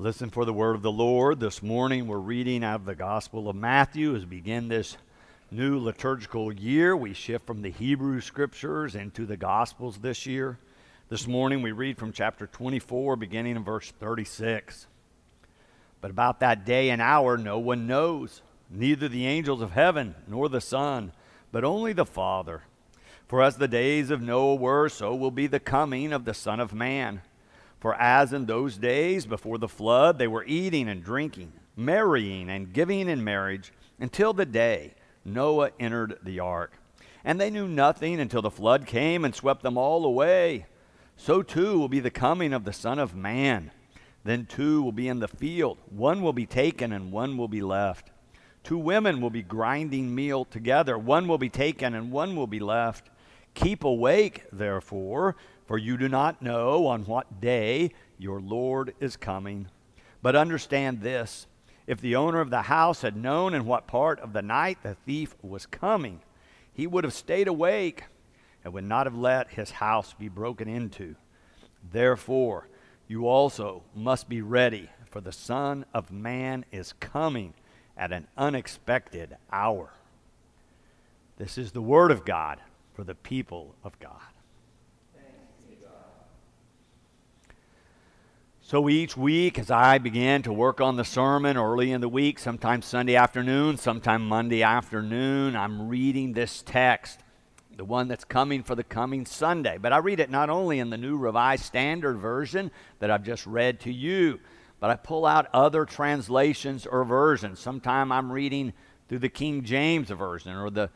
Listen for the word of the Lord. This morning we're reading out of the Gospel of Matthew as we begin this new liturgical year. We shift from the Hebrew scriptures into the Gospels this year. This morning we read from chapter 24, beginning in verse 36. But about that day and hour no one knows, neither the angels of heaven nor the Son, but only the Father. For as the days of Noah were, so will be the coming of the Son of Man. For as in those days before the flood, they were eating and drinking, marrying and giving in marriage, until the day Noah entered the ark. And they knew nothing until the flood came and swept them all away. So too will be the coming of the Son of Man. Then two will be in the field, one will be taken and one will be left. Two women will be grinding meal together, one will be taken and one will be left. Keep awake, therefore for you do not know on what day your Lord is coming. But understand this if the owner of the house had known in what part of the night the thief was coming, he would have stayed awake and would not have let his house be broken into. Therefore, you also must be ready, for the Son of Man is coming at an unexpected hour. This is the Word of God for the people of God. So each week, as I began to work on the sermon early in the week, sometimes Sunday afternoon, sometime Monday afternoon, I'm reading this text, the one that's coming for the coming Sunday. But I read it not only in the New Revised Standard Version that I've just read to you, but I pull out other translations or versions. Sometime I'm reading through the King James Version or the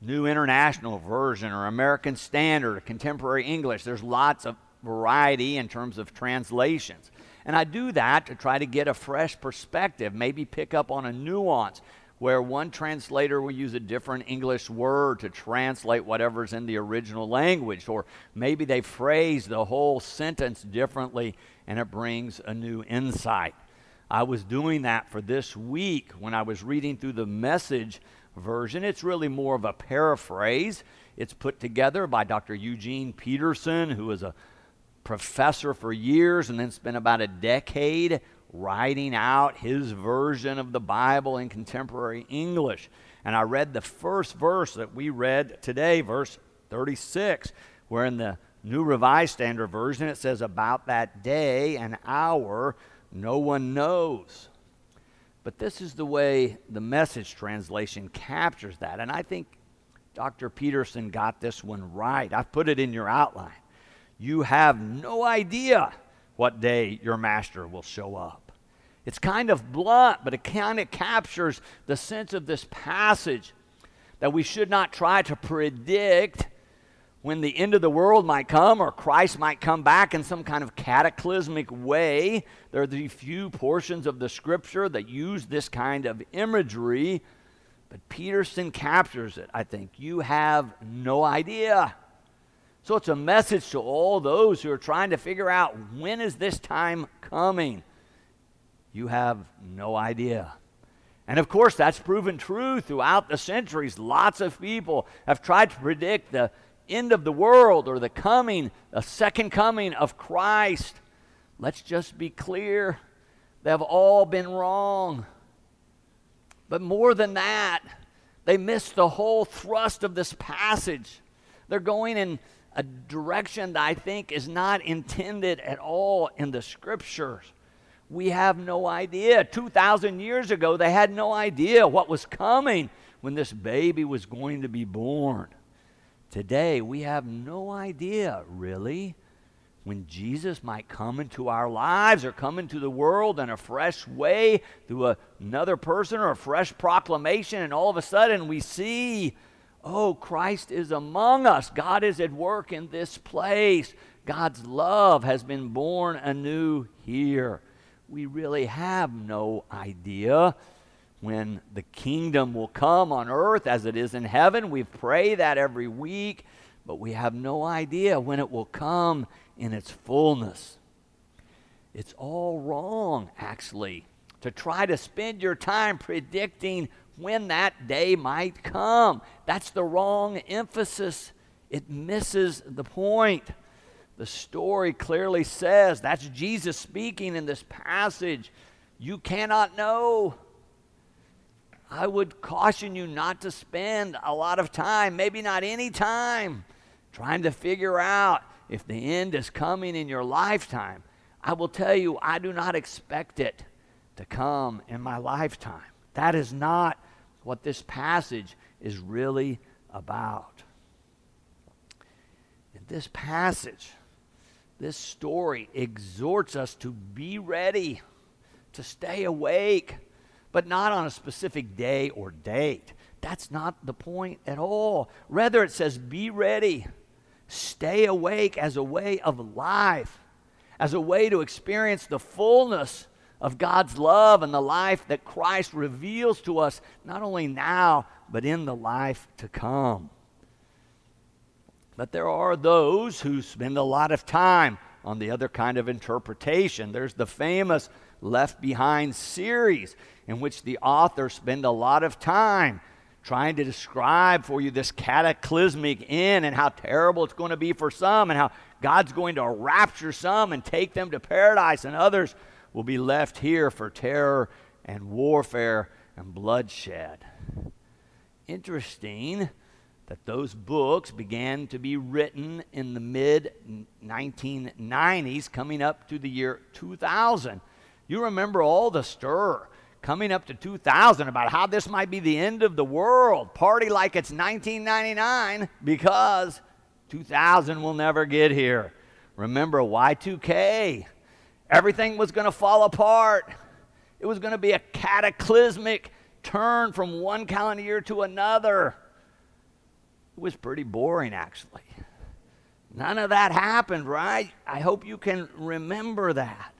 New International Version or American Standard or Contemporary English. There's lots of variety in terms of translations. And I do that to try to get a fresh perspective, maybe pick up on a nuance where one translator will use a different English word to translate whatever's in the original language, or maybe they phrase the whole sentence differently and it brings a new insight. I was doing that for this week when I was reading through the message version. It's really more of a paraphrase. It's put together by Dr. Eugene Peterson, who is a professor for years and then spent about a decade writing out his version of the Bible in contemporary English. And I read the first verse that we read today, verse 36, where in the New Revised Standard Version it says, About that day and hour, no one knows. But this is the way the message translation captures that. And I think Dr. Peterson got this one right. I've put it in your outline you have no idea what day your master will show up. It's kind of blunt, but it kind of captures the sense of this passage that we should not try to predict when the end of the world might come or Christ might come back in some kind of cataclysmic way. There are the few portions of the scripture that use this kind of imagery, but Peterson captures it, I think. You have no idea. So it's a message to all those who are trying to figure out when is this time coming. You have no idea. And of course, that's proven true throughout the centuries. Lots of people have tried to predict the end of the world or the coming, the second coming of Christ. Let's just be clear they have all been wrong. But more than that, they missed the whole thrust of this passage. They're going in a direction that I think is not intended at all in the scriptures. We have no idea. 2,000 years ago, they had no idea what was coming when this baby was going to be born. Today, we have no idea, really, when Jesus might come into our lives or come into the world in a fresh way through another person or a fresh proclamation, and all of a sudden we see Oh, Christ is among us. God is at work in this place. God's love has been born anew here. We really have no idea when the kingdom will come on earth as it is in heaven. We pray that every week, but we have no idea when it will come in its fullness. It's all wrong, actually, to try to spend your time predicting when that day might come. That's the wrong emphasis. It misses the point. The story clearly says that's Jesus speaking in this passage. You cannot know. I would caution you not to spend a lot of time, maybe not any time, trying to figure out if the end is coming in your lifetime. I will tell you, I do not expect it to come in my lifetime. That is not what this passage is really about. This passage, this story exhorts us to be ready, to stay awake, but not on a specific day or date. That's not the point at all. Rather, it says, be ready, stay awake as a way of life, as a way to experience the fullness of God's love and the life that Christ reveals to us, not only now, but in the life to come. But there are those who spend a lot of time on the other kind of interpretation. There's the famous Left Behind series, in which the authors spend a lot of time trying to describe for you this cataclysmic end and how terrible it's going to be for some, and how God's going to rapture some and take them to paradise, and others will be left here for terror and warfare and bloodshed. Interesting that those books began to be written in the mid 1990s, coming up to the year 2000. You remember all the stir coming up to 2000 about how this might be the end of the world. Party like it's 1999 because 2000 will never get here. Remember Y2K. Everything was going to fall apart. It was going to be a cataclysmic turn from one calendar year to another. It was pretty boring, actually. None of that happened, right? I hope you can remember that.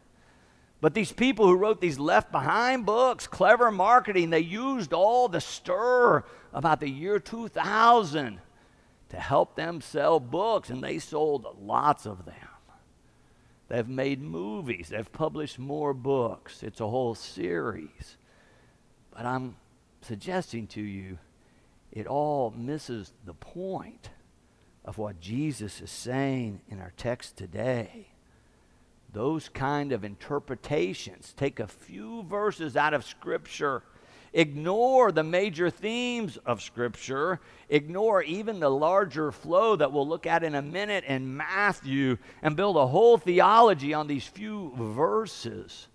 But these people who wrote these left behind books, clever marketing, they used all the stir about the year 2000 to help them sell books, and they sold lots of them. They've made movies, they've published more books. It's a whole series. But I'm suggesting to you it all misses the point of what Jesus is saying in our text today. Those kind of interpretations take a few verses out of Scripture, ignore the major themes of Scripture, ignore even the larger flow that we'll look at in a minute in Matthew, and build a whole theology on these few verses.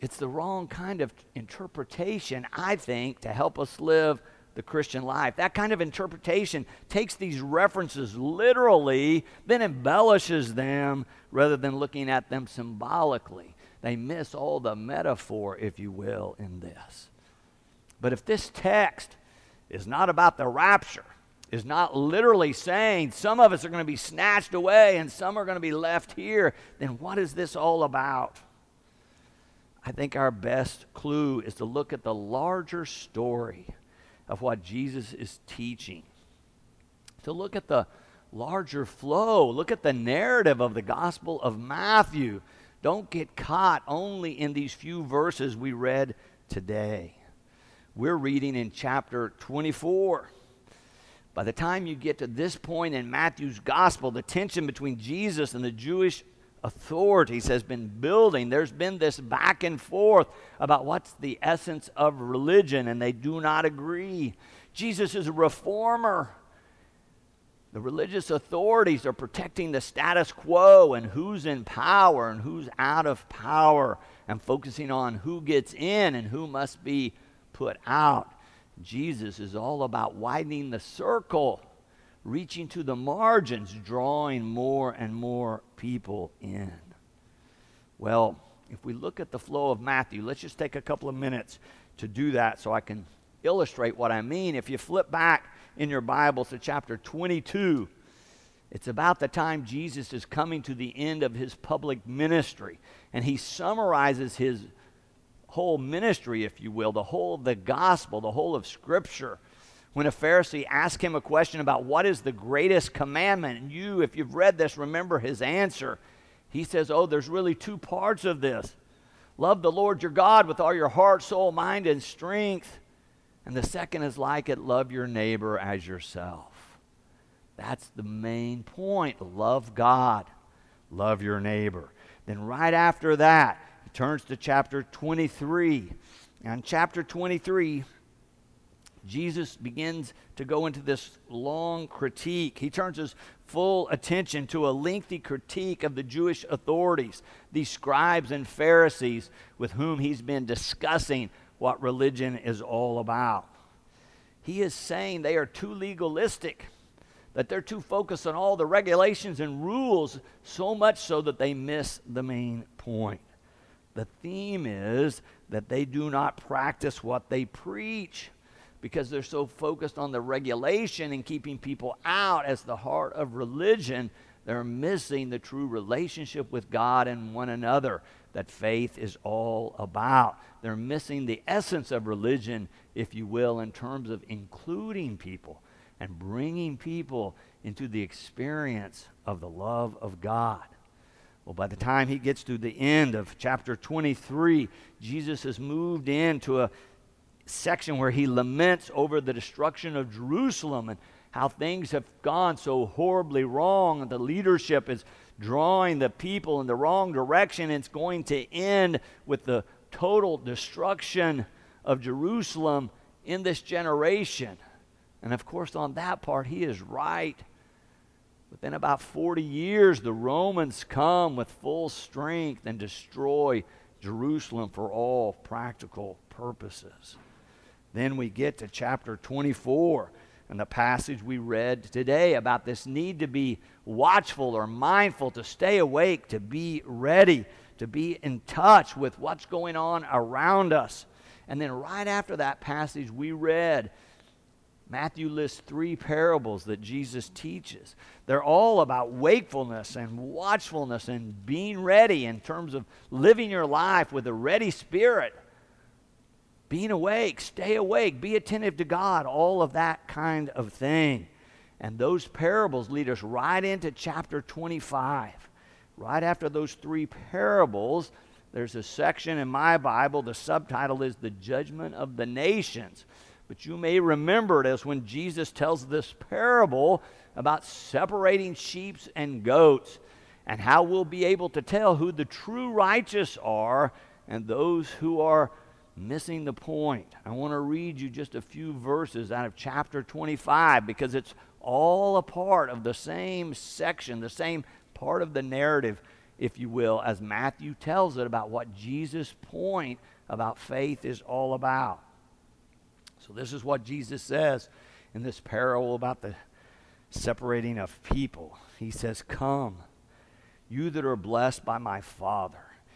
It's the wrong kind of interpretation, I think, to help us live the Christian life. That kind of interpretation takes these references literally, then embellishes them rather than looking at them symbolically. They miss all the metaphor, if you will, in this. But if this text is not about the rapture, is not literally saying some of us are going to be snatched away and some are going to be left here, then what is this all about? I think our best clue is to look at the larger story of what Jesus is teaching, to look at the larger flow, look at the narrative of the Gospel of Matthew. Don't get caught only in these few verses we read today. We're reading in chapter 24. By the time you get to this point in Matthew's gospel, the tension between Jesus and the Jewish authorities has been building. There's been this back and forth about what's the essence of religion, and they do not agree. Jesus is a reformer. The religious authorities are protecting the status quo and who's in power and who's out of power and focusing on who gets in and who must be put out. Jesus is all about widening the circle reaching to the margins, drawing more and more people in. Well, if we look at the flow of Matthew, let's just take a couple of minutes to do that so I can illustrate what I mean. If you flip back in your Bibles to chapter 22, it's about the time Jesus is coming to the end of his public ministry, and he summarizes his whole ministry, if you will, the whole of the gospel, the whole of Scripture when a Pharisee asked him a question about what is the greatest commandment. And you, if you've read this, remember his answer. He says, Oh, there's really two parts of this love the Lord your God with all your heart, soul, mind, and strength. And the second is like it love your neighbor as yourself. That's the main point. Love God, love your neighbor. Then, right after that, he turns to chapter 23. And chapter 23, Jesus begins to go into this long critique. He turns his full attention to a lengthy critique of the Jewish authorities, these scribes and Pharisees with whom he's been discussing what religion is all about. He is saying they are too legalistic, that they're too focused on all the regulations and rules, so much so that they miss the main point. The theme is that they do not practice what they preach because they're so focused on the regulation and keeping people out as the heart of religion, they're missing the true relationship with God and one another that faith is all about. They're missing the essence of religion, if you will, in terms of including people and bringing people into the experience of the love of God. Well, by the time he gets to the end of chapter 23, Jesus has moved into a section where he laments over the destruction of Jerusalem and how things have gone so horribly wrong, the leadership is drawing the people in the wrong direction. It's going to end with the total destruction of Jerusalem in this generation. And of course, on that part, he is right. Within about 40 years, the Romans come with full strength and destroy Jerusalem for all practical purposes. Then we get to chapter 24 and the passage we read today about this need to be watchful or mindful, to stay awake, to be ready, to be in touch with what's going on around us. And then right after that passage we read, Matthew lists three parables that Jesus teaches. They're all about wakefulness and watchfulness and being ready in terms of living your life with a ready spirit being awake, stay awake, be attentive to God, all of that kind of thing. And those parables lead us right into chapter 25. Right after those three parables, there's a section in my Bible, the subtitle is The Judgment of the Nations. But you may remember it as when Jesus tells this parable about separating sheep and goats and how we'll be able to tell who the true righteous are and those who are missing the point. I want to read you just a few verses out of chapter 25 because it's all a part of the same section, the same part of the narrative, if you will, as Matthew tells it about what Jesus' point about faith is all about. So, this is what Jesus says in this parable about the separating of people. He says, Come, you that are blessed by my Father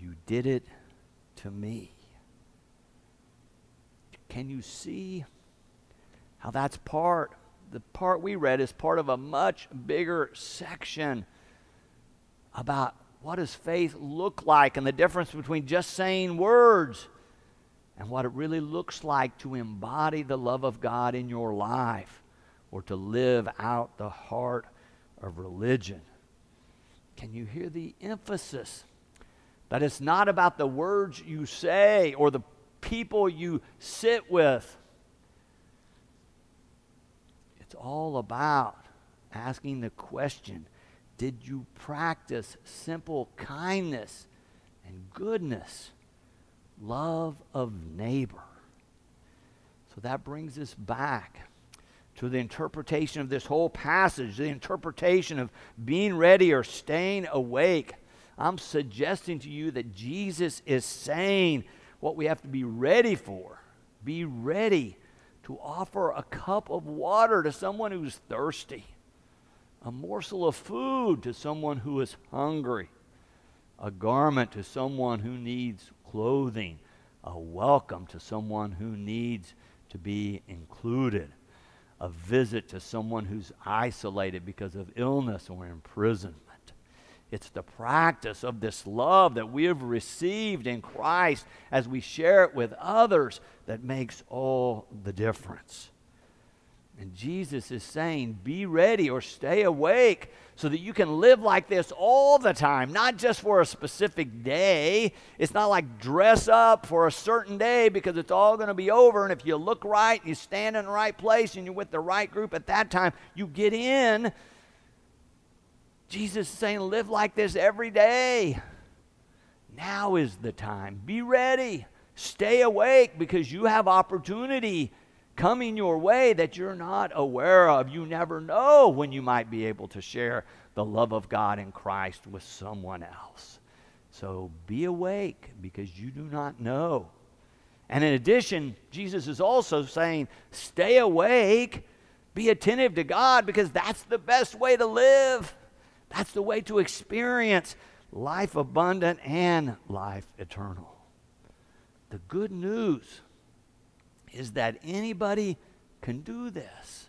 you did it to me. Can you see how that's part? The part we read is part of a much bigger section about what does faith look like and the difference between just saying words and what it really looks like to embody the love of God in your life or to live out the heart of religion. Can you hear the emphasis that it's not about the words you say or the people you sit with. It's all about asking the question Did you practice simple kindness and goodness, love of neighbor? So that brings us back to the interpretation of this whole passage, the interpretation of being ready or staying awake, I'm suggesting to you that Jesus is saying what we have to be ready for. Be ready to offer a cup of water to someone who's thirsty, a morsel of food to someone who is hungry, a garment to someone who needs clothing, a welcome to someone who needs to be included, a visit to someone who's isolated because of illness or imprisonment. It's the practice of this love that we have received in Christ as we share it with others that makes all the difference. And Jesus is saying, be ready or stay awake so that you can live like this all the time, not just for a specific day. It's not like dress up for a certain day because it's all going to be over. And if you look right, you stand in the right place, and you're with the right group at that time, you get in. Jesus is saying, live like this every day. Now is the time. Be ready. Stay awake because you have opportunity coming your way that you're not aware of. You never know when you might be able to share the love of God in Christ with someone else. So be awake because you do not know. And in addition, Jesus is also saying, stay awake, be attentive to God because that's the best way to live. That's the way to experience life abundant and life eternal. The good news is that anybody can do this.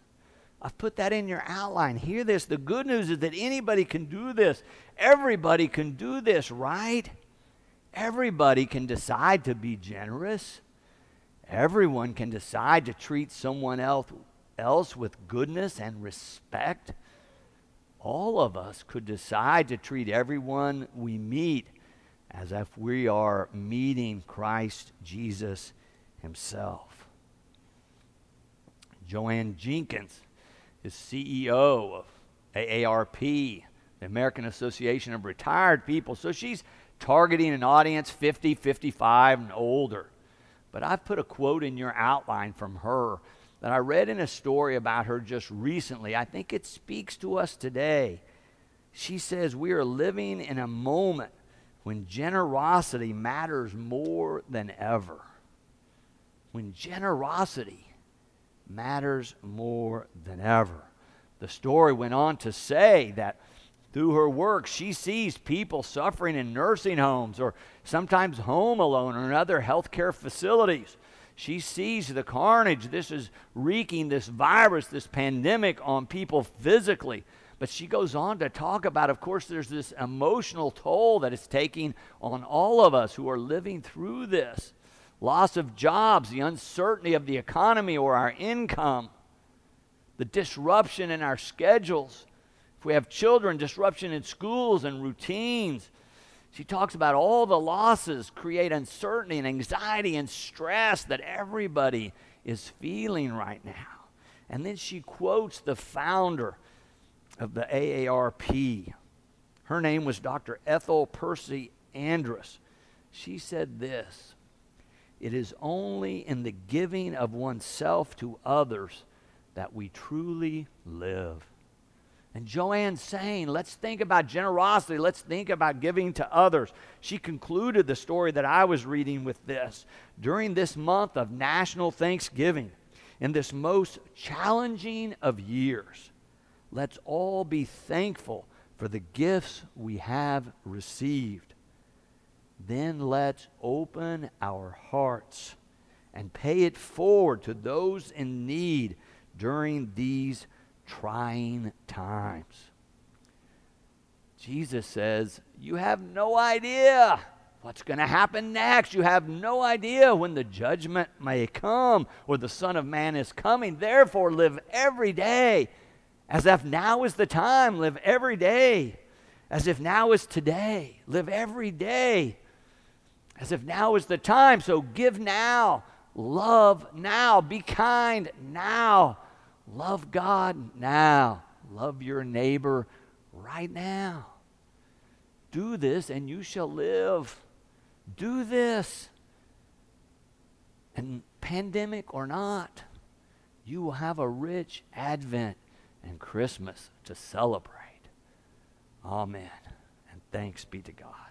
I've put that in your outline. Hear this. The good news is that anybody can do this. Everybody can do this, right? Everybody can decide to be generous. Everyone can decide to treat someone else, else with goodness and respect all of us could decide to treat everyone we meet as if we are meeting Christ Jesus himself. Jo Ann Jenkins is CEO of AARP, the American Association of Retired People. So she's targeting an audience 50, 55, and older. But I've put a quote in your outline from her that I read in a story about her just recently. I think it speaks to us today. She says, We are living in a moment when generosity matters more than ever. When generosity matters more than ever. The story went on to say that through her work, she sees people suffering in nursing homes or sometimes home alone or in other healthcare facilities. She sees the carnage. This is wreaking this virus, this pandemic on people physically. But she goes on to talk about, of course, there's this emotional toll that it's taking on all of us who are living through this loss of jobs, the uncertainty of the economy or our income, the disruption in our schedules. If we have children, disruption in schools and routines she talks about all the losses create uncertainty and anxiety and stress that everybody is feeling right now. And then she quotes the founder of the AARP. Her name was Dr. Ethel Percy Andrus. She said this It is only in the giving of oneself to others that we truly live. And Jo Ann's saying, let's think about generosity. Let's think about giving to others. She concluded the story that I was reading with this. During this month of National Thanksgiving, in this most challenging of years, let's all be thankful for the gifts we have received. Then let's open our hearts and pay it forward to those in need during these trying times. Jesus says, You have no idea what's going to happen next. You have no idea when the judgment may come or the Son of Man is coming. Therefore, live every day as if now is the time. Live every day as if now is today. Live every day as if now is the time. So give now. Love now. Be kind now. Love God now. Love your neighbor right now. Do this and you shall live. Do this. And pandemic or not, you will have a rich Advent and Christmas to celebrate. Amen. And thanks be to God.